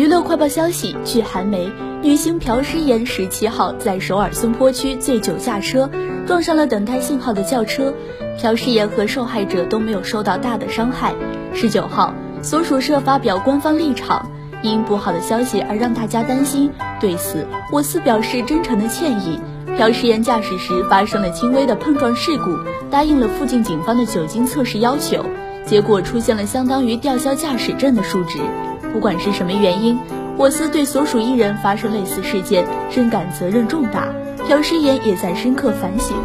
娱乐快报消息：据韩媒，女星朴诗妍十七号在首尔松坡区醉酒驾车，撞上了等待信号的轿车。朴诗妍和受害者都没有受到大的伤害。十九号，所属社发表官方立场，因不好的消息而让大家担心，对此我司表示真诚的歉意。朴诗妍驾驶时发生了轻微的碰撞事故，答应了附近警方的酒精测试要求，结果出现了相当于吊销驾驶证的数值。不管是什么原因，我司对所属艺人发生类似事件深感责任重大，朴诗妍也在深刻反省。